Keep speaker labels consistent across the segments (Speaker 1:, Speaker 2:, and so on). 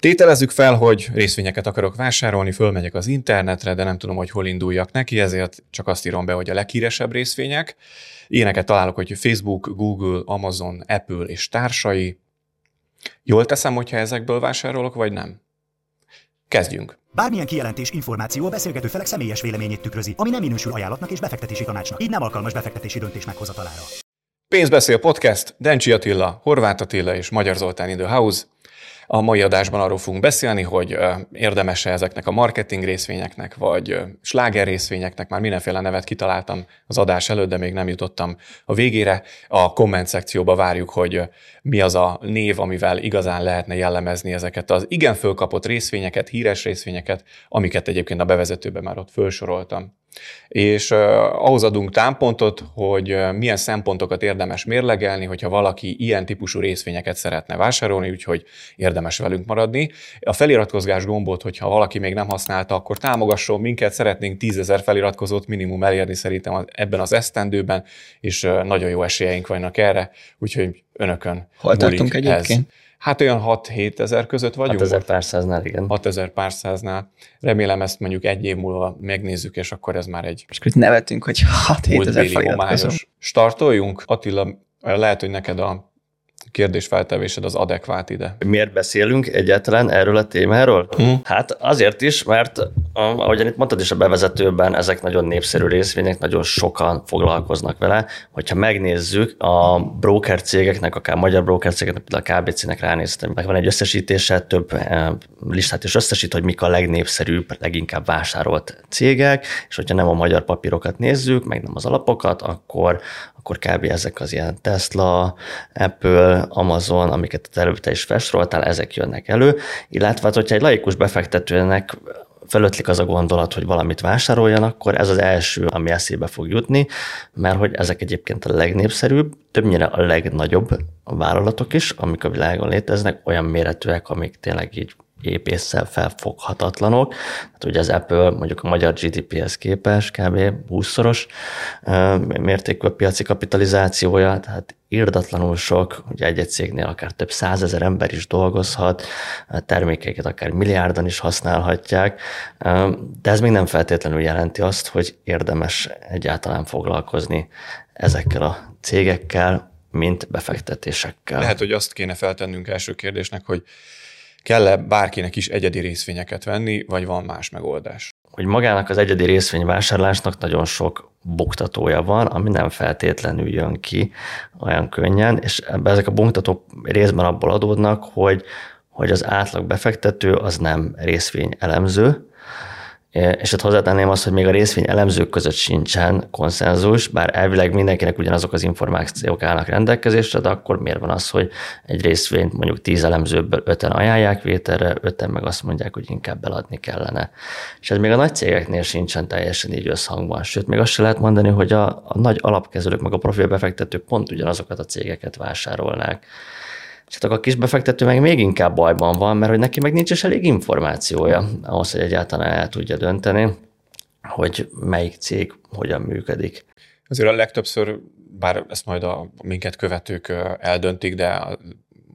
Speaker 1: Tételezzük fel, hogy részvényeket akarok vásárolni, fölmegyek az internetre, de nem tudom, hogy hol induljak neki, ezért csak azt írom be, hogy a leghíresebb részvények. Ilyeneket találok, hogy Facebook, Google, Amazon, Apple és társai. Jól teszem, hogyha ezekből vásárolok, vagy nem? Kezdjünk.
Speaker 2: Bármilyen kijelentés, információ a beszélgető felek személyes véleményét tükrözi, ami nem minősül ajánlatnak és befektetési tanácsnak. Így nem alkalmas befektetési döntés meghozatalára.
Speaker 1: Pénzbeszél podcast, Dencsi Attila, Horváth Attila és Magyar Zoltán in the House. A mai adásban arról fogunk beszélni, hogy érdemes-e ezeknek a marketing részvényeknek, vagy sláger részvényeknek, már mindenféle nevet kitaláltam az adás előtt, de még nem jutottam a végére. A komment szekcióba várjuk, hogy mi az a név, amivel igazán lehetne jellemezni ezeket az igen fölkapott részvényeket, híres részvényeket, amiket egyébként a bevezetőben már ott felsoroltam és uh, ahhoz adunk támpontot, hogy uh, milyen szempontokat érdemes mérlegelni, hogyha valaki ilyen típusú részvényeket szeretne vásárolni, úgyhogy érdemes velünk maradni. A feliratkozgás gombot, hogyha valaki még nem használta, akkor támogasson minket, szeretnénk tízezer feliratkozót minimum elérni szerintem ebben az esztendőben, és uh, nagyon jó esélyeink vannak erre, úgyhogy önökön
Speaker 3: Hol tartunk egyébként?
Speaker 1: Ez. Hát olyan 6-7 ezer között vagyunk.
Speaker 4: 6 ezer pár száznál, igen.
Speaker 1: 6 ezer pár száznál. Remélem ezt mondjuk egy év múlva megnézzük, és akkor ez már egy...
Speaker 3: És nevetünk, hogy 6-7 ezer feliratkozó.
Speaker 1: Startoljunk. Attila, lehet, hogy neked a kérdésfeltevésed az adekvát ide.
Speaker 4: Miért beszélünk egyáltalán erről a témáról? Hm. Hát azért is, mert ahogyan itt mondtad is a bevezetőben, ezek nagyon népszerű részvények, nagyon sokan foglalkoznak vele. Hogyha megnézzük a broker cégeknek, akár magyar broker cégeknek, például a KBC-nek ránéztem, meg van egy összesítése, több eh, listát is összesít, hogy mik a legnépszerűbb, leginkább vásárolt cégek, és hogyha nem a magyar papírokat nézzük, meg nem az alapokat, akkor, akkor kb. ezek az ilyen Tesla, Apple, Amazon, amiket te előtte is felsoroltál, ezek jönnek elő, illetve hát, hogyha egy laikus befektetőnek fölötlik az a gondolat, hogy valamit vásároljon, akkor ez az első, ami eszébe fog jutni, mert hogy ezek egyébként a legnépszerűbb, többnyire a legnagyobb vállalatok is, amik a világon léteznek, olyan méretűek, amik tényleg így épésszel felfoghatatlanok. Hát ugye az Apple mondjuk a magyar GDP-hez képes, kb. 20-szoros mértékű a piaci kapitalizációja, tehát irdatlanul sok, ugye egy-egy cégnél akár több százezer ember is dolgozhat, termékeket akár milliárdan is használhatják, de ez még nem feltétlenül jelenti azt, hogy érdemes egyáltalán foglalkozni ezekkel a cégekkel, mint befektetésekkel.
Speaker 1: Lehet, hogy azt kéne feltennünk első kérdésnek, hogy kell-e bárkinek is egyedi részvényeket venni, vagy van más megoldás?
Speaker 4: Hogy magának az egyedi részvényvásárlásnak nagyon sok buktatója van, ami nem feltétlenül jön ki olyan könnyen, és ebben ezek a buktatók részben abból adódnak, hogy, hogy az átlag befektető az nem részvény elemző, és ott hozzátenném azt, hogy még a részvény elemzők között sincsen konszenzus, bár elvileg mindenkinek ugyanazok az információk állnak rendelkezésre, de akkor miért van az, hogy egy részvényt mondjuk tíz elemzőből öten ajánlják vételre, öten meg azt mondják, hogy inkább beladni kellene. És ez még a nagy cégeknél sincsen teljesen így összhangban. Sőt, még azt se lehet mondani, hogy a, a nagy alapkezelők, meg a profilbefektetők pont ugyanazokat a cégeket vásárolnák. És hát a kisbefektető meg még inkább bajban van, mert hogy neki meg nincs is elég információja ahhoz, hogy egyáltalán el tudja dönteni, hogy melyik cég hogyan működik.
Speaker 1: Azért a legtöbbször, bár ezt majd a minket követők eldöntik, de a,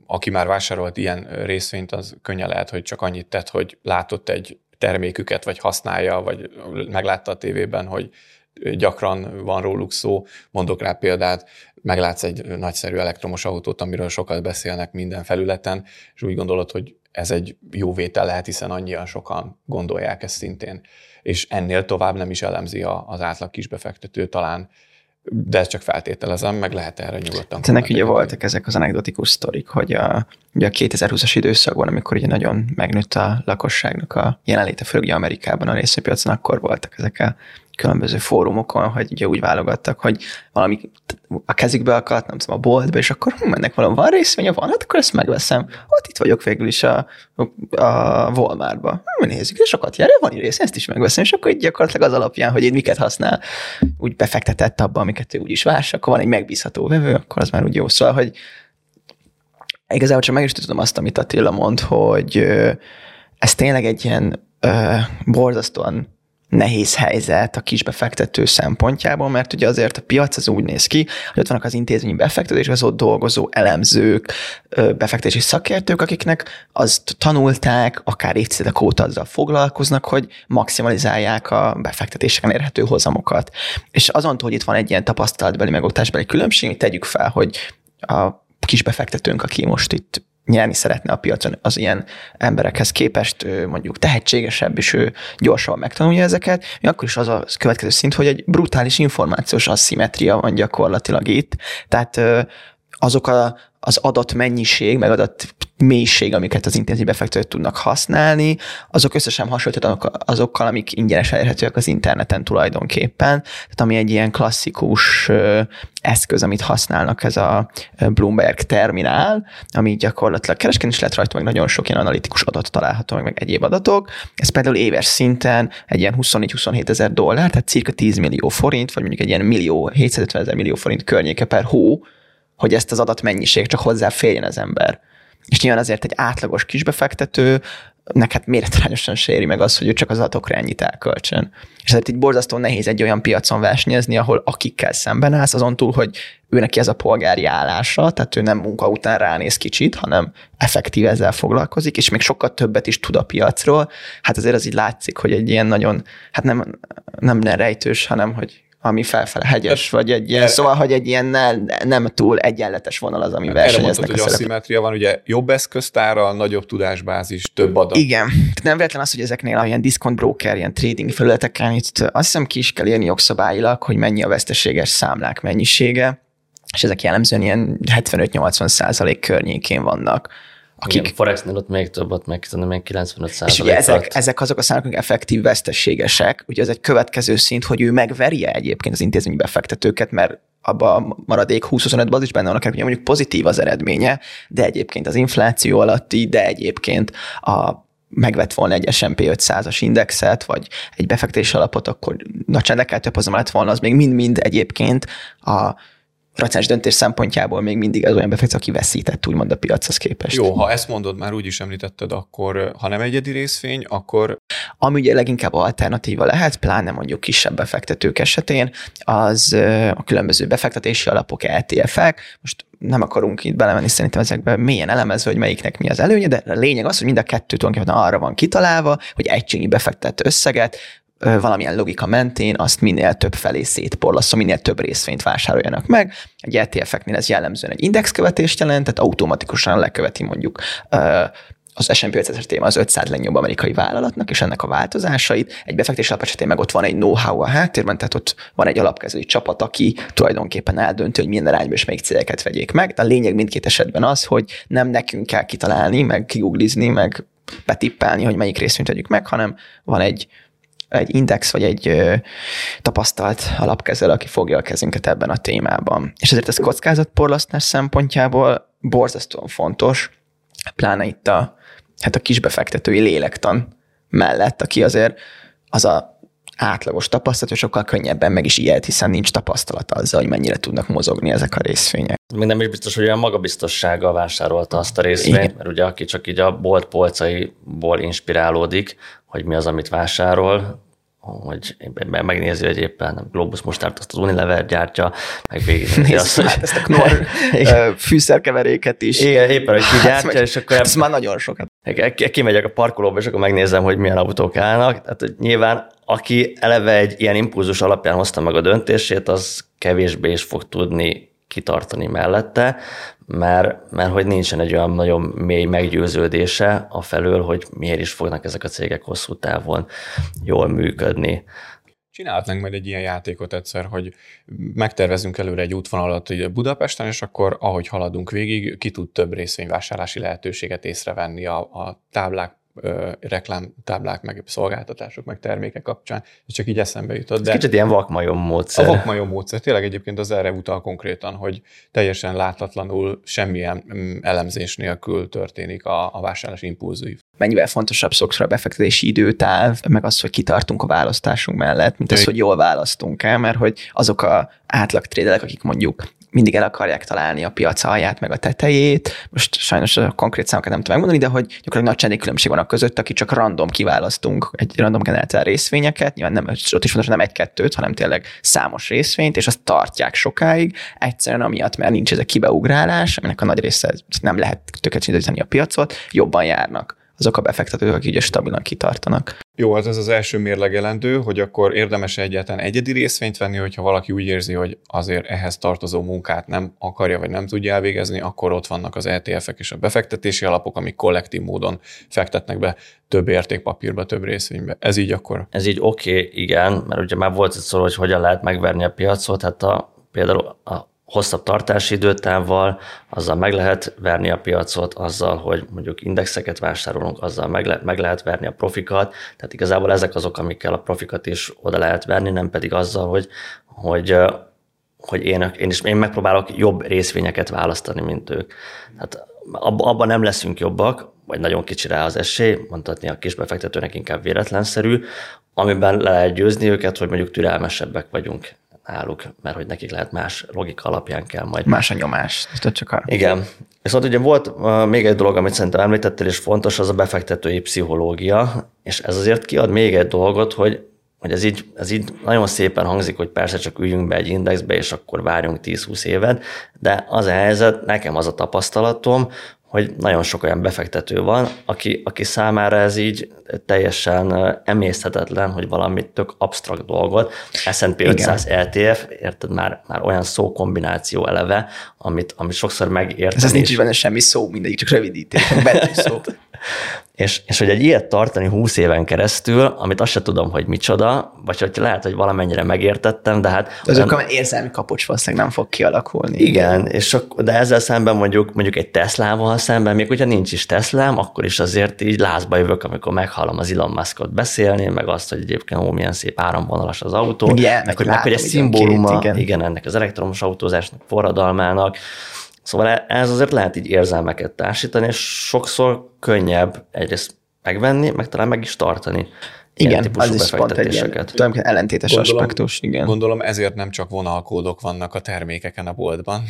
Speaker 1: aki már vásárolt ilyen részvényt, az könnyen lehet, hogy csak annyit tett, hogy látott egy terméküket, vagy használja, vagy meglátta a tévében, hogy gyakran van róluk szó. Mondok rá példát, meglátsz egy nagyszerű elektromos autót, amiről sokat beszélnek minden felületen, és úgy gondolod, hogy ez egy jó vétel lehet, hiszen annyian sokan gondolják ezt szintén. És ennél tovább nem is elemzi az átlag kisbefektető talán de ezt csak feltételezem, meg lehet erre nyugodtan.
Speaker 3: Hát ennek ugye voltak ezek az anekdotikus sztorik, hogy a, ugye a 2020-as időszakban, amikor ugye nagyon megnőtt a lakosságnak a jelenléte, főleg Amerikában a részvénypiacon, akkor voltak ezek a különböző fórumokon, hogy ugye úgy válogattak, hogy valami a kezükbe akadt, nem tudom, a boltba, és akkor hm, ennek valami van részvénye, van, hát akkor ezt megveszem. Ott itt vagyok végül is a, a Walmartba. Hm, nézzük, és sokat jár, van rész, ezt is megveszem, és akkor így gyakorlatilag az alapján, hogy én miket használ, úgy befektetett abba, amiket ő úgy is várs, akkor van egy megbízható vevő, akkor az már úgy jó. Szóval, hogy igazából csak meg is tudom azt, amit Attila mond, hogy ez tényleg egy ilyen uh, borzasztóan nehéz helyzet a kisbefektető szempontjából, mert ugye azért a piac az úgy néz ki, hogy ott vannak az intézményi befektetés, az ott dolgozó elemzők, befektetési szakértők, akiknek azt tanulták, akár évtizedek óta azzal foglalkoznak, hogy maximalizálják a befektetéseken érhető hozamokat. És azon hogy itt van egy ilyen tapasztalatbeli, megoktatásbeli különbség, tegyük fel, hogy a kisbefektetőnk, aki most itt nyerni szeretne a piacon az ilyen emberekhez képest mondjuk tehetségesebb, és ő gyorsabban megtanulja ezeket, akkor is az a következő szint, hogy egy brutális információs asszimetria van gyakorlatilag itt. Tehát azok a, az adatmennyiség, meg adat mélység, amiket az intenzív befektetők tudnak használni, azok összesen hasonlítanak azokkal, amik ingyenes elérhetőek az interneten tulajdonképpen. Tehát ami egy ilyen klasszikus eszköz, amit használnak, ez a Bloomberg terminál, ami gyakorlatilag kereskedni is lehet rajta, meg nagyon sok ilyen analitikus adat található, meg, meg egyéb adatok. Ez például éves szinten egy ilyen 24-27 ezer dollár, tehát cirka 10 millió forint, vagy mondjuk egy ilyen millió, 750 ezer millió forint környéke per hó, hogy ezt az adatmennyiség csak hozzáférjen az ember. És nyilván azért egy átlagos kisbefektető, neked méretrányosan séri meg az, hogy ő csak az adatokra ennyit elkölcsön. És ezért így borzasztó nehéz egy olyan piacon versenyezni, ahol akikkel szemben állsz, azon túl, hogy ő neki ez a polgári állása, tehát ő nem munka után ránéz kicsit, hanem effektív ezzel foglalkozik, és még sokkal többet is tud a piacról. Hát azért az így látszik, hogy egy ilyen nagyon, hát nem, nem rejtős, hanem hogy ami felfele hegyes, vagy egy ilyen, szóval, hogy egy ilyen ne, nem túl egyenletes vonal az, ami versenyeznek
Speaker 1: mondtad, a hogy aszimetria van, ugye jobb eszköztárral, nagyobb tudásbázis, több adat.
Speaker 3: Igen. Nem véletlen az, hogy ezeknél a ilyen discount broker, ilyen trading felületeken itt azt hiszem ki is kell írni jogszabályilag, hogy mennyi a veszteséges számlák mennyisége, és ezek jellemzően ilyen 75-80 százalék környékén vannak
Speaker 4: akik... Igen, Forexnél ott még több, ott meg még 95
Speaker 3: És ugye ezek, ezek azok a számok, amik effektív veszteségesek, ugye ez egy következő szint, hogy ő megverje egyébként az intézményi befektetőket, mert abba a maradék 20-25-ban az is benne vannak, mondjuk pozitív az eredménye, de egyébként az infláció alatti, de egyébként a megvett volna egy S&P 500-as indexet, vagy egy befektetési alapot, akkor nagyságrendekkel több az lett volna, az még mind-mind egyébként a racionális döntés szempontjából még mindig ez olyan befektető, aki veszített, úgymond a piachoz képest.
Speaker 1: Jó, ha ezt mondod, már úgy is említetted, akkor ha nem egyedi részvény, akkor...
Speaker 3: Ami ugye leginkább alternatíva lehet, pláne mondjuk kisebb befektetők esetén, az a különböző befektetési alapok, ETF-ek. Most nem akarunk itt belemenni szerintem ezekbe mélyen elemezve, hogy melyiknek mi az előnye, de a lényeg az, hogy mind a kettő tulajdonképpen arra van kitalálva, hogy egységnyi befektetett összeget valamilyen logika mentén azt minél több felé szétporlasszon, minél több részvényt vásároljanak meg. Egy ETF-eknél ez jellemzően egy indexkövetést jelent, tehát automatikusan leköveti mondjuk az S&P 500 esetében az 500 legnagyobb amerikai vállalatnak, és ennek a változásait. Egy befektetés alap esetén meg ott van egy know-how a háttérben, tehát ott van egy alapkezelői csapat, aki tulajdonképpen eldöntő, hogy milyen arányban és melyik céleket vegyék meg. De a lényeg mindkét esetben az, hogy nem nekünk kell kitalálni, meg kiguglizni, meg betippelni, hogy melyik részvényt vegyük meg, hanem van egy egy index vagy egy ö, tapasztalt alapkezelő, aki fogja a kezünket ebben a témában. És ezért ez kockázatporlasztás szempontjából borzasztóan fontos, pláne itt a, hát a kisbefektetői lélektan mellett, aki azért az a átlagos tapasztalat, sokkal könnyebben meg is ilyet, hiszen nincs tapasztalata azzal, hogy mennyire tudnak mozogni ezek a részvények.
Speaker 4: Még nem is biztos, hogy olyan magabiztossággal vásárolta azt a részvényt, Igen. mert ugye aki csak így a bolt polcaiból inspirálódik, hogy mi az, amit vásárol, hogy megnézi, hogy éppen Globus Mostárt azt az Unilever gyártja, meg végignézi
Speaker 3: azt, hogy... ezt a Knorr fűszerkeveréket is.
Speaker 4: Igen, éppen, hogy ki gyártja,
Speaker 3: és akkor... Ez már nagyon sokat.
Speaker 4: Kimegyek a parkolóba, és akkor megnézem, hogy milyen autók állnak. Tehát hogy nyilván, aki eleve egy ilyen impulzus alapján hozta meg a döntését, az kevésbé is fog tudni kitartani mellette, mert, mert hogy nincsen egy olyan nagyon mély meggyőződése a felől, hogy miért is fognak ezek a cégek hosszú távon jól működni.
Speaker 1: Csinálhatnánk majd egy ilyen játékot egyszer, hogy megtervezünk előre egy útvonalat Budapesten, és akkor ahogy haladunk végig, ki tud több részvényvásárlási lehetőséget észrevenni a, a táblák reklámtáblák, meg szolgáltatások, meg termékek kapcsán, ez csak így eszembe jutott.
Speaker 4: De kicsit ilyen vakmajom módszer.
Speaker 1: A vakmajom módszer, tényleg egyébként az erre utal konkrétan, hogy teljesen láthatlanul semmilyen mm, elemzés nélkül történik a, a vásárlás impulzív.
Speaker 3: Mennyivel fontosabb sokszor a befektetési időtáv, meg az, hogy kitartunk a választásunk mellett, mint az, hogy jól választunk el, mert hogy azok a átlag trédelek, akik mondjuk mindig el akarják találni a piac alját, meg a tetejét. Most sajnos a konkrét számokat nem tudom megmondani, de hogy gyakorlatilag nagy csendi különbség van a között, aki csak random kiválasztunk egy random generált részvényeket, nyilván nem, ott is fontos, nem egy-kettőt, hanem tényleg számos részvényt, és azt tartják sokáig, egyszerűen amiatt, mert nincs ez a kibeugrálás, aminek a nagy része nem lehet tökéletesen a piacot, jobban járnak azok a befektetők, akik ugye stabilan kitartanak.
Speaker 1: Jó, az az az első mérlegelendő, hogy akkor érdemes egyáltalán egyedi részvényt venni, hogyha valaki úgy érzi, hogy azért ehhez tartozó munkát nem akarja, vagy nem tudja elvégezni, akkor ott vannak az ETF-ek és a befektetési alapok, amik kollektív módon fektetnek be több értékpapírba, több részvénybe. Ez így akkor?
Speaker 4: Ez így oké, okay, igen, mert ugye már volt szó, hogy hogyan lehet megverni a piacot, hát a, például a hosszabb tartási időtávval, azzal meg lehet verni a piacot, azzal, hogy mondjuk indexeket vásárolunk, azzal meg, le, meg lehet verni a profikat, tehát igazából ezek azok, amikkel a profikat is oda lehet verni, nem pedig azzal, hogy, hogy hogy én, én is én megpróbálok jobb részvényeket választani, mint ők. Tehát abban nem leszünk jobbak, vagy nagyon kicsi rá az esély, mondhatni a kisbefektetőnek inkább véletlenszerű, amiben le lehet győzni őket, hogy mondjuk türelmesebbek vagyunk náluk, mert hogy nekik lehet más logika alapján kell majd.
Speaker 3: Más a nyomás. Csak a...
Speaker 4: Igen. Viszont ugye volt uh, még egy dolog, amit szerintem említettél, és fontos, az a befektetői pszichológia, és ez azért kiad még egy dolgot, hogy hogy ez így, ez így nagyon szépen hangzik, hogy persze csak üljünk be egy indexbe, és akkor várjunk 10-20 évet, de az a helyzet, nekem az a tapasztalatom, hogy nagyon sok olyan befektető van, aki, aki számára ez így teljesen emészthetetlen, hogy valami tök absztrakt dolgot, S&P 500 Igen. ETF, érted, már, már olyan szó kombináció eleve, amit, amit sokszor megérteni.
Speaker 3: Ez, ez nincs is benne semmi szó, mindegyik csak rövidítés, szó.
Speaker 4: És, és hogy egy ilyet tartani 20 éven keresztül, amit azt se tudom, hogy micsoda, vagy hogy lehet, hogy valamennyire megértettem, de hát...
Speaker 3: De azok olyan... érzelmi kapocs valószínűleg nem fog kialakulni.
Speaker 4: Igen, és de ezzel szemben mondjuk, mondjuk egy Teslával szemben, még hogyha nincs is Teslám, akkor is azért így lázba jövök, amikor meghallom az Elon Muskot beszélni, meg azt, hogy egyébként ó, milyen szép áramvonalas az autó,
Speaker 3: igen,
Speaker 4: meg, hogy, meg, hogy egy szimbóluma, igen. igen, ennek az elektromos autózásnak, forradalmának, Szóval e- ez azért lehet így érzelmeket társítani, és sokszor könnyebb egyrészt megvenni, meg talán meg is tartani.
Speaker 3: Igen, az is pont egy ilyen, ellentétes gondolom, aspektus. Igen.
Speaker 1: Gondolom ezért nem csak vonalkódok vannak a termékeken a boltban.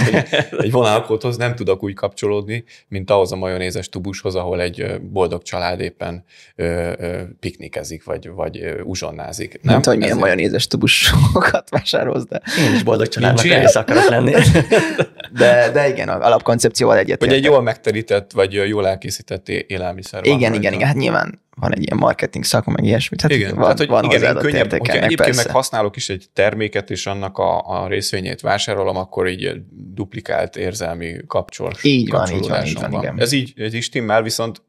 Speaker 1: egy vonalkódhoz nem tudok úgy kapcsolódni, mint ahhoz a majonézes tubushoz, ahol egy boldog család éppen ö, ö, piknikezik, vagy, vagy ö, uzsonnázik.
Speaker 3: Nem, nem tudom, hogy milyen ezért... majonézes tubusokat vásárolsz, de...
Speaker 4: Én is boldog családnak rész akarok lenni.
Speaker 3: de, de igen, a alapkoncepcióval egyet.
Speaker 1: Vagy egy jól megterített, vagy jól elkészített élelmiszer.
Speaker 3: Igen, igen, igen, hát nyilván van egy ilyen marketing szakma, meg ilyesmi.
Speaker 1: Tehát igen, van, tehát, hogy van igen, könnyebb, hogyha egyébként persze. meg használok is egy terméket, és annak a, a részvényét vásárolom, akkor így duplikált érzelmi kapcsol.
Speaker 3: Így van, így van, így van, igen.
Speaker 1: Ez így, ez is stimmel, viszont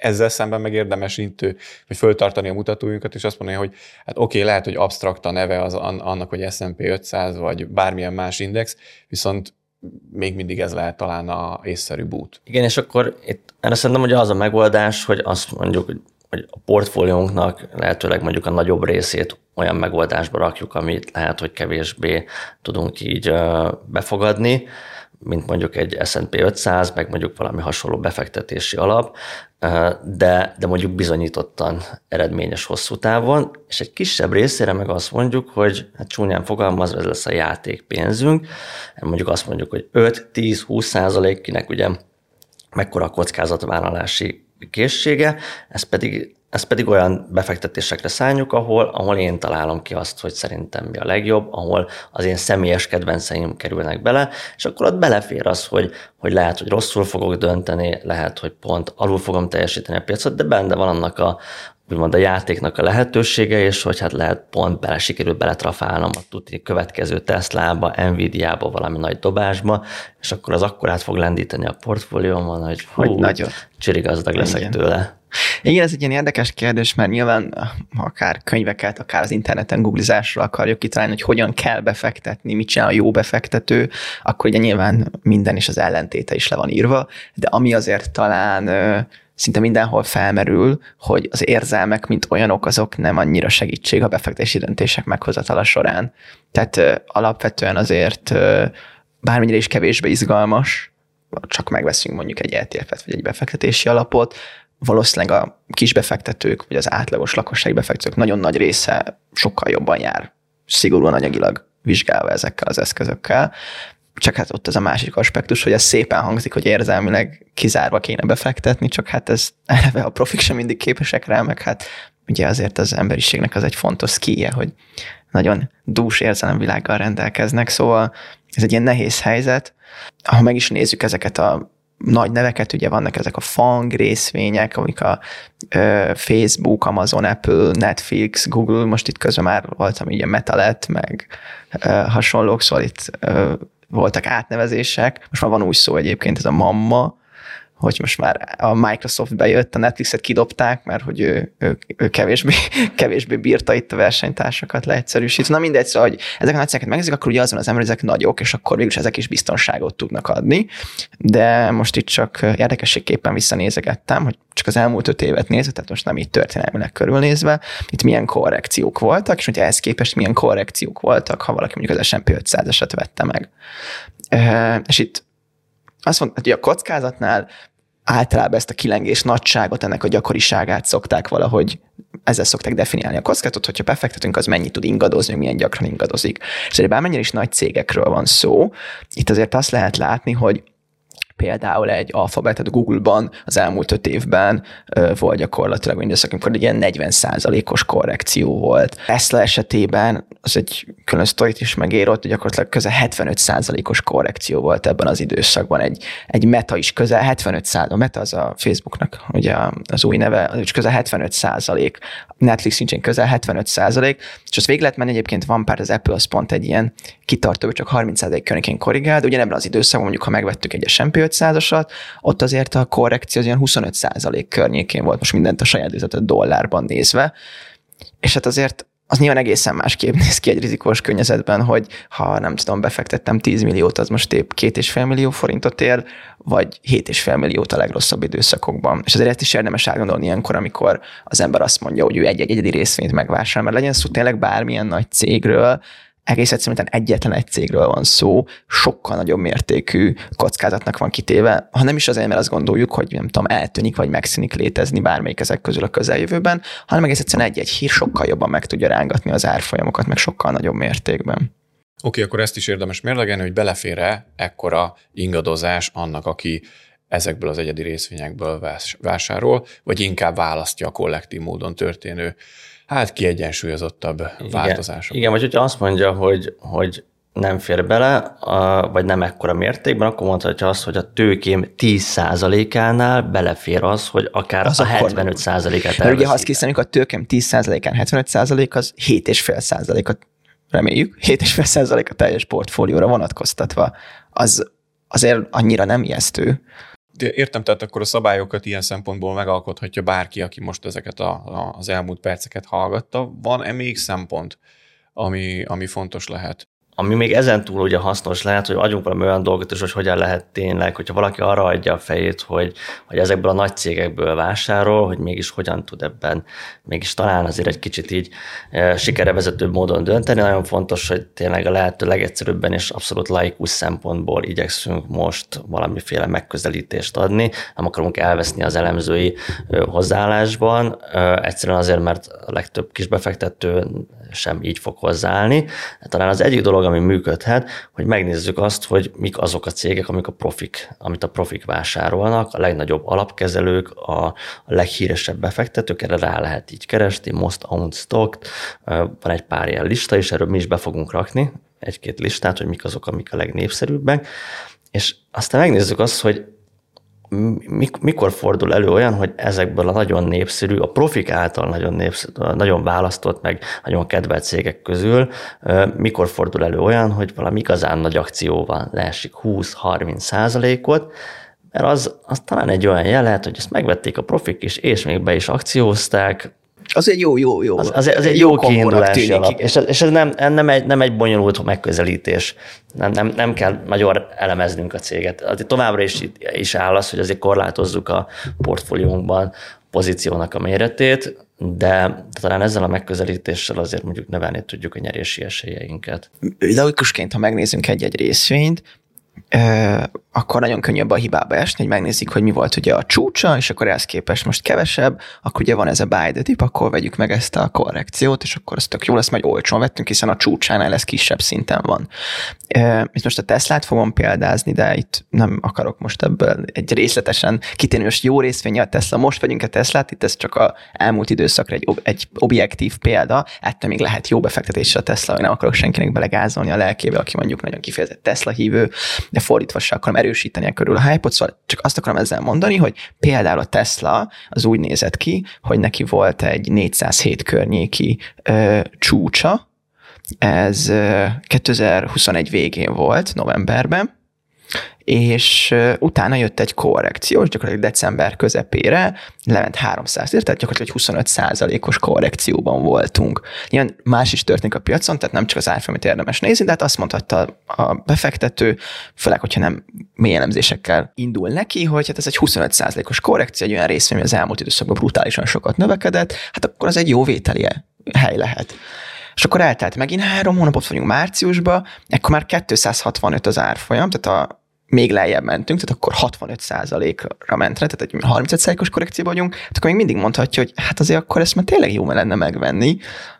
Speaker 1: ezzel szemben meg érdemes intő, hogy föltartani a mutatóinkat, és azt mondani, hogy hát oké, okay, lehet, hogy absztrakt a neve az, annak, hogy S&P 500, vagy bármilyen más index, viszont még mindig ez lehet talán a észszerű bút.
Speaker 4: Igen, és akkor itt erre szerintem hogy az a megoldás, hogy azt mondjuk, hogy hogy a portfóliónknak lehetőleg mondjuk a nagyobb részét olyan megoldásba rakjuk, amit lehet, hogy kevésbé tudunk így befogadni, mint mondjuk egy S&P 500, meg mondjuk valami hasonló befektetési alap, de, de mondjuk bizonyítottan eredményes hosszú távon, és egy kisebb részére meg azt mondjuk, hogy hát csúnyán fogalmazva ez lesz a játékpénzünk, mondjuk azt mondjuk, hogy 5-10-20 százalék, kinek ugye mekkora kockázatvállalási készsége, ez pedig, ez pedig olyan befektetésekre szálljuk, ahol, ahol én találom ki azt, hogy szerintem mi a legjobb, ahol az én személyes kedvenceim kerülnek bele, és akkor ott belefér az, hogy, hogy lehet, hogy rosszul fogok dönteni, lehet, hogy pont alul fogom teljesíteni a piacot, de benne van annak a, úgymond a játéknak a lehetősége, és hogy hát lehet pont bele sikerül beletrafálnom a tudni következő Tesla-ba, Nvidia-ba, valami nagy dobásba, és akkor az akkor át fog lendíteni a portfóliómon, hogy, hú, hogy nagyon. csirigazdag leszek Igen. tőle.
Speaker 3: Igen, ez egy ilyen érdekes kérdés, mert nyilván akár könyveket, akár az interneten googlizásra akarjuk kitalálni, hogy hogyan kell befektetni, mit csinál a jó befektető, akkor ugye nyilván minden is az ellentéte is le van írva, de ami azért talán szinte mindenhol felmerül, hogy az érzelmek, mint olyanok, azok nem annyira segítség a befektetési döntések meghozatala során. Tehát ö, alapvetően azért bármennyire is kevésbé izgalmas, csak megveszünk mondjuk egy ETF-et vagy egy befektetési alapot, valószínűleg a kisbefektetők, vagy az átlagos lakossági befektetők nagyon nagy része sokkal jobban jár, szigorúan anyagilag vizsgálva ezekkel az eszközökkel. csak hát ott az a másik aspektus, hogy ez szépen hangzik, hogy érzelmileg kizárva kéne befektetni, csak hát ez eleve a profik sem mindig képesek rá, meg hát ugye azért az emberiségnek az egy fontos szkíje, hogy nagyon dús érzelemvilággal rendelkeznek, szóval ez egy ilyen nehéz helyzet. Ha meg is nézzük ezeket a nagy neveket, ugye vannak ezek a FANG részvények, amik a ö, Facebook, Amazon, Apple, Netflix, Google, most itt közben már voltam így a Metalet, meg ö, hasonlók, szóval itt ö, voltak átnevezések. Most már van új szó egyébként, ez a Mamma, hogy most már a Microsoft bejött, a Netflixet kidobták, mert hogy ő, ő, ő kevésbé, kevésbé bírta itt a versenytársakat leegyszerűsíteni. Na mindegy, szóval, hogy ezek a nagy cégeket megnézik, akkor ugye az van az ember, ezek nagyok, és akkor végül ezek is biztonságot tudnak adni. De most itt csak érdekességképpen visszanézegettem, hogy csak az elmúlt öt évet nézve, tehát most nem így történelmileg körülnézve, itt milyen korrekciók voltak, és hogy ehhez képest milyen korrekciók voltak, ha valaki mondjuk az S&P 500-eset vette meg. És itt azt mondta, hogy a kockázatnál általában ezt a kilengés nagyságot, ennek a gyakoriságát szokták valahogy, ezzel szokták definiálni a kockázatot, hogyha befektetünk, az mennyit tud ingadozni, milyen gyakran ingadozik. És bármennyire is nagy cégekről van szó, itt azért azt lehet látni, hogy például egy alfabetet Google-ban az elmúlt öt évben volt gyakorlatilag mindössze, amikor egy ilyen 40 os korrekció volt. Tesla esetében az egy külön sztorit is megérott, hogy gyakorlatilag közel 75 os korrekció volt ebben az időszakban. Egy, egy meta is közel 75 százalék. A meta az a Facebooknak ugye az új neve, az is közel 75 százalék. Netflix nincsen közel 75 százalék, és azt végig lehet menni, egyébként van pár, az Apple az pont egy ilyen kitartó, csak 30 százalék környékén korrigál, de ugyanebben az időszakban mondjuk, ha megvettük egy S&P 500-asat, ott azért a korrekció az ilyen 25 százalék környékén volt, most mindent a saját üzletet dollárban nézve, és hát azért az nyilván egészen másképp néz ki egy rizikós környezetben, hogy ha nem tudom, befektettem 10 milliót, az most épp két és fél millió forintot ér, vagy 7,5 milliót a legrosszabb időszakokban. És azért ezt is érdemes átgondolni ilyenkor, amikor az ember azt mondja, hogy ő egy-egy egyedi részvényt megvásárol, mert legyen szó tényleg bármilyen nagy cégről, egész egyszerűen egyetlen egy cégről van szó, sokkal nagyobb mértékű kockázatnak van kitéve, ha nem is azért, mert azt gondoljuk, hogy nem tudom, eltűnik vagy megszűnik létezni bármelyik ezek közül a közeljövőben, hanem egész egyszerűen egy-egy hír sokkal jobban meg tudja rángatni az árfolyamokat, meg sokkal nagyobb mértékben. Oké,
Speaker 1: okay, akkor ezt is érdemes mérlegelni, hogy belefér-e ekkora ingadozás annak, aki ezekből az egyedi részvényekből vásárol, vagy inkább választja a kollektív módon történő hát kiegyensúlyozottabb igen, változások.
Speaker 4: Igen, vagy hogyha azt mondja, hogy, hogy nem fér bele, vagy nem ekkora mértékben, akkor mondhatja azt, hogy a tőkém 10%-ánál belefér az, hogy akár az a 75%-át
Speaker 3: Mert ugye ha azt kiszámoljuk, a tőkém 10%-án 75% az 7,5%-ot reméljük, 7,5% a teljes portfólióra vonatkoztatva. Az azért annyira nem ijesztő.
Speaker 1: Értem, tehát akkor a szabályokat ilyen szempontból megalkothatja bárki, aki most ezeket a, a, az elmúlt perceket hallgatta. Van-e még szempont, ami, ami fontos lehet?
Speaker 4: Ami még ezen túl ugye hasznos lehet, hogy adjunk valami olyan dolgot is, hogy hogyan lehet tényleg, hogyha valaki arra adja a fejét, hogy, hogy ezekből a nagy cégekből vásárol, hogy mégis hogyan tud ebben mégis talán azért egy kicsit így e, sikerevezetőbb módon dönteni. Nagyon fontos, hogy tényleg a lehető legegyszerűbben és abszolút laikus szempontból igyekszünk most valamiféle megközelítést adni. Nem akarunk elveszni az elemzői hozzáállásban, egyszerűen azért, mert a legtöbb kisbefektető sem így fog hozzáállni. Talán az egyik dolog, ami működhet, hogy megnézzük azt, hogy mik azok a cégek, amik a profik, amit a profik vásárolnak, a legnagyobb alapkezelők, a, leghíresebb befektetők, erre rá lehet így keresni, most owned stock, van egy pár ilyen lista, és erről mi is be fogunk rakni, egy-két listát, hogy mik azok, amik a legnépszerűbbek, és aztán megnézzük azt, hogy mikor fordul elő olyan, hogy ezekből a nagyon népszerű, a profik által nagyon, népszerű, nagyon választott, meg nagyon kedvelt cégek közül, mikor fordul elő olyan, hogy valami igazán nagy akcióval leesik 20-30 százalékot, mert az, az talán egy olyan jel hogy ezt megvették a profik is, és még be is akciózták,
Speaker 3: az egy jó, jó, jó.
Speaker 4: Az, az, az egy jó, jó kiindulási alap. És ez, és ez nem, nem, egy, nem egy bonyolult megközelítés. Nem, nem, nem kell nagyon elemeznünk a céget. Azért továbbra is, is áll az, hogy azért korlátozzuk a portfóliónkban pozíciónak a méretét, de talán ezzel a megközelítéssel azért mondjuk növelni tudjuk a nyerési esélyeinket.
Speaker 3: Laikusként, ha megnézzünk egy-egy részvényt, akkor nagyon könnyű a hibába esni, hogy megnézik, hogy mi volt ugye a csúcsa, és akkor ehhez képest most kevesebb, akkor ugye van ez a buy the dip, akkor vegyük meg ezt a korrekciót, és akkor az tök jó lesz, majd olcsón vettünk, hiszen a csúcsánál ez kisebb szinten van. Itt most a Teslát fogom példázni, de itt nem akarok most ebből egy részletesen kitérni, most jó részvénye a Tesla, most vegyünk a Teslát, itt ez csak a elmúlt időszakra egy, egy objektív példa, ettől még lehet jó befektetés a Tesla, nem akarok senkinek belegázolni a lelkébe, aki mondjuk nagyon kifejezett Tesla hívő, de fordítva se akarom erősíteni a körül a hype szóval csak azt akarom ezzel mondani, hogy például a Tesla az úgy nézett ki, hogy neki volt egy 407 környéki ö, csúcsa, ez 2021 végén volt, novemberben, és utána jött egy korrekció, és gyakorlatilag december közepére lement 300 tehát gyakorlatilag 25 százalékos korrekcióban voltunk. Ilyen más is történik a piacon, tehát nem csak az árfolyamat érdemes nézni, de hát azt mondhatta a befektető, főleg, hogyha nem mély elemzésekkel indul neki, hogy hát ez egy 25 százalékos korrekció, egy olyan részvény, ami az elmúlt időszakban brutálisan sokat növekedett, hát akkor az egy jó vételi hely lehet. És akkor eltelt megint három hónapot vagyunk márciusba, ekkor már 265 az árfolyam, tehát a még lejjebb mentünk, tehát akkor 65%-ra ment tehát egy 35%-os korrekcióban vagyunk, tehát akkor még mindig mondhatja, hogy hát azért akkor ezt már tényleg jó lenne megvenni,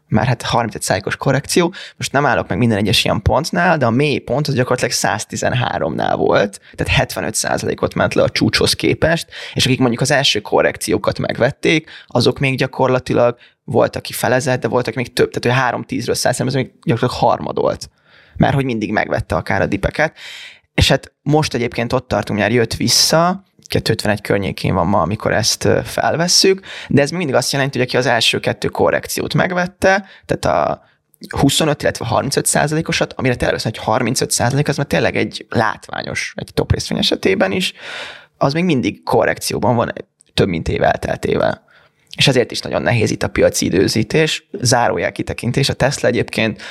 Speaker 3: már hát 35%-os korrekció, most nem állok meg minden egyes ilyen pontnál, de a mély pont az gyakorlatilag 113-nál volt, tehát 75%-ot ment le a csúcshoz képest, és akik mondjuk az első korrekciókat megvették, azok még gyakorlatilag volt, aki felezett, de volt, aki még több, tehát hogy 3-10-ről 100 ez még gyakorlatilag harmadolt, mert hogy mindig megvette akár a dipeket, és hát most egyébként ott tartunk, már jött vissza, 251 környékén van ma, amikor ezt felvesszük, de ez mindig azt jelenti, hogy aki az első kettő korrekciót megvette, tehát a 25, illetve 35 százalékosat, amire tényleg hogy 35 százalék, az már tényleg egy látványos, egy top részvény esetében is, az még mindig korrekcióban van több mint év elteltével. És ezért is nagyon nehéz itt a piaci időzítés. Zárójel kitekintés. A Tesla egyébként,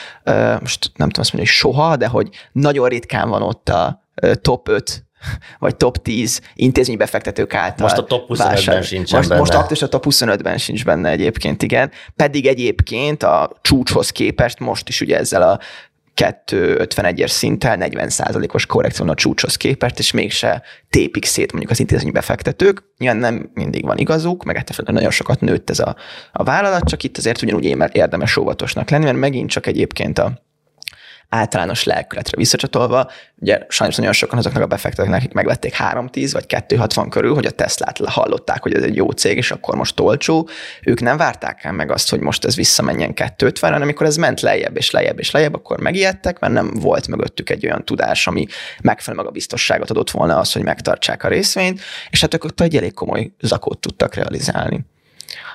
Speaker 3: most nem tudom azt mondani, hogy soha, de hogy nagyon ritkán van ott a top 5 vagy top 10 intézménybefektetők által.
Speaker 4: Most a top 25-ben sincs
Speaker 3: most,
Speaker 4: benne.
Speaker 3: Most aktus a top 25-ben sincs benne egyébként, igen. Pedig egyébként a csúcshoz képest most is ugye ezzel a 251-es szinttel 40%-os korrekción a csúcshoz képest, és mégse tépik szét mondjuk az intézményi befektetők. Nyilván nem mindig van igazuk, meg ettől nagyon sokat nőtt ez a, a vállalat, csak itt azért ugyanúgy érdemes óvatosnak lenni, mert megint csak egyébként a általános lelkületre visszacsatolva, ugye sajnos nagyon sokan azoknak a befektetőknek, akik megvették 310 vagy 260 körül, hogy a Teslát hallották, hogy ez egy jó cég, és akkor most olcsó, ők nem várták el meg azt, hogy most ez visszamenjen 250, hanem amikor ez ment lejjebb és lejjebb és lejjebb, akkor megijedtek, mert nem volt mögöttük egy olyan tudás, ami megfelelő meg a biztosságot adott volna az, hogy megtartsák a részvényt, és hát ők ott egy elég komoly zakót tudtak realizálni.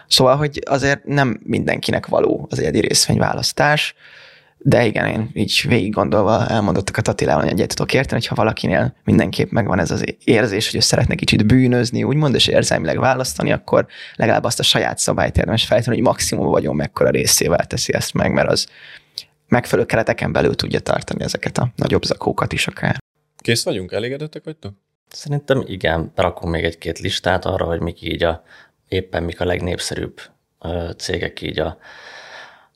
Speaker 3: Szóval, hogy azért nem mindenkinek való az egyedi részvényválasztás, de igen, én így végig gondolva elmondottakat Attilával, hogy egyet tudok érteni, hogyha valakinél mindenképp megvan ez az érzés, hogy ő szeretne kicsit bűnözni, úgymond, és érzelmileg választani, akkor legalább azt a saját szabályt érdemes fejteni, hogy maximum vagyon mekkora részével teszi ezt meg, mert az megfelelő kereteken belül tudja tartani ezeket a nagyobb zakókat is akár.
Speaker 1: Kész vagyunk? Elégedettek vagytok?
Speaker 4: Szerintem igen, berakunk még egy-két listát arra, hogy mik így a, éppen mik a legnépszerűbb cégek így a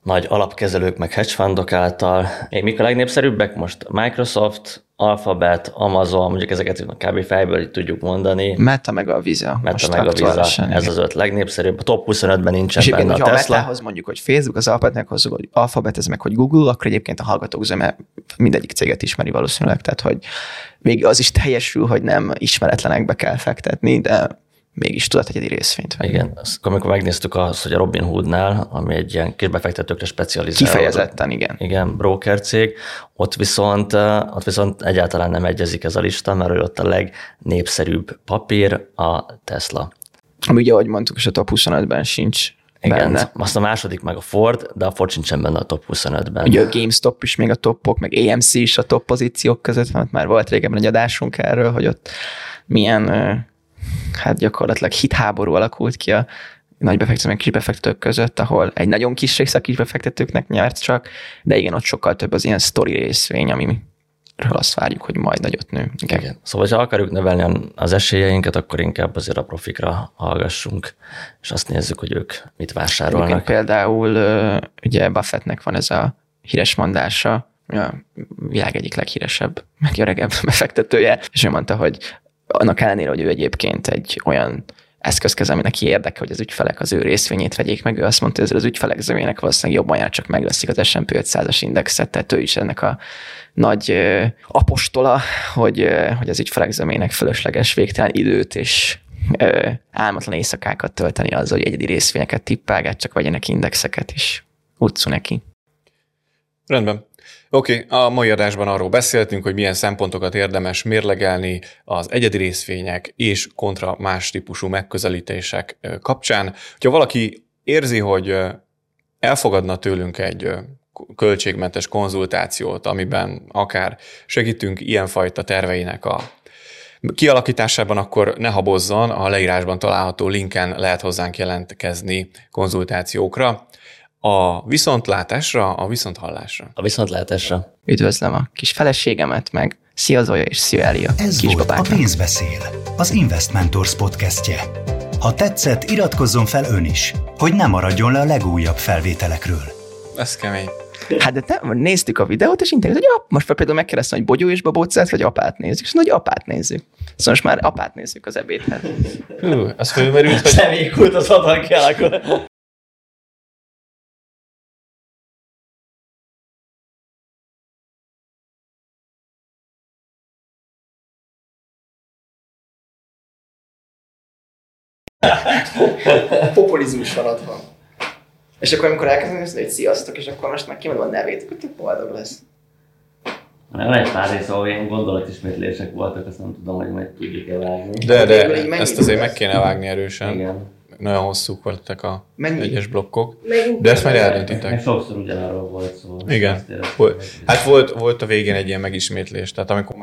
Speaker 4: nagy alapkezelők, meg hedgefundok által. Még mik a legnépszerűbbek most? Microsoft, Alphabet, Amazon, mondjuk ezeket kb. fejből így tudjuk mondani.
Speaker 3: Meta meg a Visa.
Speaker 4: Meta meg a Visa, ez az öt legnépszerűbb. A top 25-ben nincsen
Speaker 3: és
Speaker 4: benne
Speaker 3: a
Speaker 4: Tesla.
Speaker 3: Metahoz mondjuk, hogy Facebook, az Alphabetnek hozzuk, hogy Alphabet, ez meg, hogy Google, akkor egyébként a hallgatók zöme mindegyik céget ismeri valószínűleg, tehát hogy végig az is teljesül, hogy nem ismeretlenekbe kell fektetni, de mégis tudod egyedi részvényt
Speaker 4: venni. Igen, azt, amikor megnéztük azt, hogy a Robin Hoodnál, ami egy ilyen kisbefektetőkre specializált.
Speaker 3: Kifejezetten, igen.
Speaker 4: Igen, broker cég, ott viszont, ott viszont egyáltalán nem egyezik ez a lista, mert ott a legnépszerűbb papír a Tesla.
Speaker 3: Ami ugye, ahogy mondtuk, és a top 25-ben sincs igen, benne.
Speaker 4: azt a második meg a Ford, de a Ford sincsen benne a top 25-ben.
Speaker 3: Ugye a GameStop is még a topok, meg AMC is a top pozíciók között van, már volt régebben egy adásunk erről, hogy ott milyen hát gyakorlatilag hitháború alakult ki a nagy befektetők, kis befektetők között, ahol egy nagyon kis része a kis befektetőknek nyert csak, de igen, ott sokkal több az ilyen sztori részvény, ami azt várjuk, hogy majd nagyot nő.
Speaker 4: Igen. igen. Szóval, ha akarjuk növelni az esélyeinket, akkor inkább azért a profikra hallgassunk, és azt nézzük, hogy ők mit vásárolnak.
Speaker 3: Egyébként például ugye Buffettnek van ez a híres mondása, a világ egyik leghíresebb, meg öregebb befektetője, és ő mondta, hogy annak ellenére, hogy ő egyébként egy olyan eszközkez, ami neki érdeke, hogy az ügyfelek az ő részvényét vegyék meg. Ő azt mondta, hogy az ügyfelek zömének valószínűleg jobban jár, csak megveszik az S&P 500-as indexet, tehát ő is ennek a nagy apostola, hogy, hogy az ügyfelek zömének fölösleges végtelen időt és álmatlan éjszakákat tölteni azzal, hogy egyedi részvényeket tippelget, csak vegyenek indexeket, és utcu neki.
Speaker 1: Rendben. Oké, okay, a mai adásban arról beszéltünk, hogy milyen szempontokat érdemes mérlegelni az egyedi részvények és kontra más típusú megközelítések kapcsán. Ha valaki érzi, hogy elfogadna tőlünk egy költségmentes konzultációt, amiben akár segítünk ilyenfajta terveinek a kialakításában, akkor ne habozzon, a leírásban található linken lehet hozzánk jelentkezni konzultációkra a viszontlátásra, a viszonthallásra.
Speaker 4: A viszontlátásra.
Speaker 3: Üdvözlöm a kis feleségemet, meg Szia Zoya és szia Elia.
Speaker 2: Ez kis volt babáknak. a Pénzbeszél, az Investmentors podcastje. Ha tetszett, iratkozzon fel ön is, hogy ne maradjon le a legújabb felvételekről.
Speaker 1: Ez kemény.
Speaker 3: Hát de te, néztük a videót, és intézett, hogy ap, most például megkérdeztem, hogy Bogyó és Babócát, vagy apát nézzük, és hogy apát nézzük. Szóval most már apát nézzük az ebédhez.
Speaker 1: Hú, az fölmerült, hogy...
Speaker 4: Személykult az adag kell, akkor...
Speaker 3: Populizmus alatt van. És akkor amikor elkezdem hogy sziasztok, és akkor most meg kimondom a nevét, akkor tök boldog lesz.
Speaker 4: Nem egy pár rész, ahol ilyen gondolatismétlések voltak, azt nem tudom, hogy majd tudjuk-e vágni.
Speaker 1: De, de ezt azért meg kéne vágni erősen.
Speaker 4: Igen.
Speaker 1: Nagyon hosszúk voltak a
Speaker 3: Mennyi?
Speaker 1: egyes blokkok.
Speaker 3: Mennyi?
Speaker 1: De ezt
Speaker 4: Meg
Speaker 1: eldöntitek.
Speaker 4: sokszor ugyanarról volt szó.
Speaker 1: Igen. Hát volt, volt a végén egy ilyen megismétlés, tehát amikor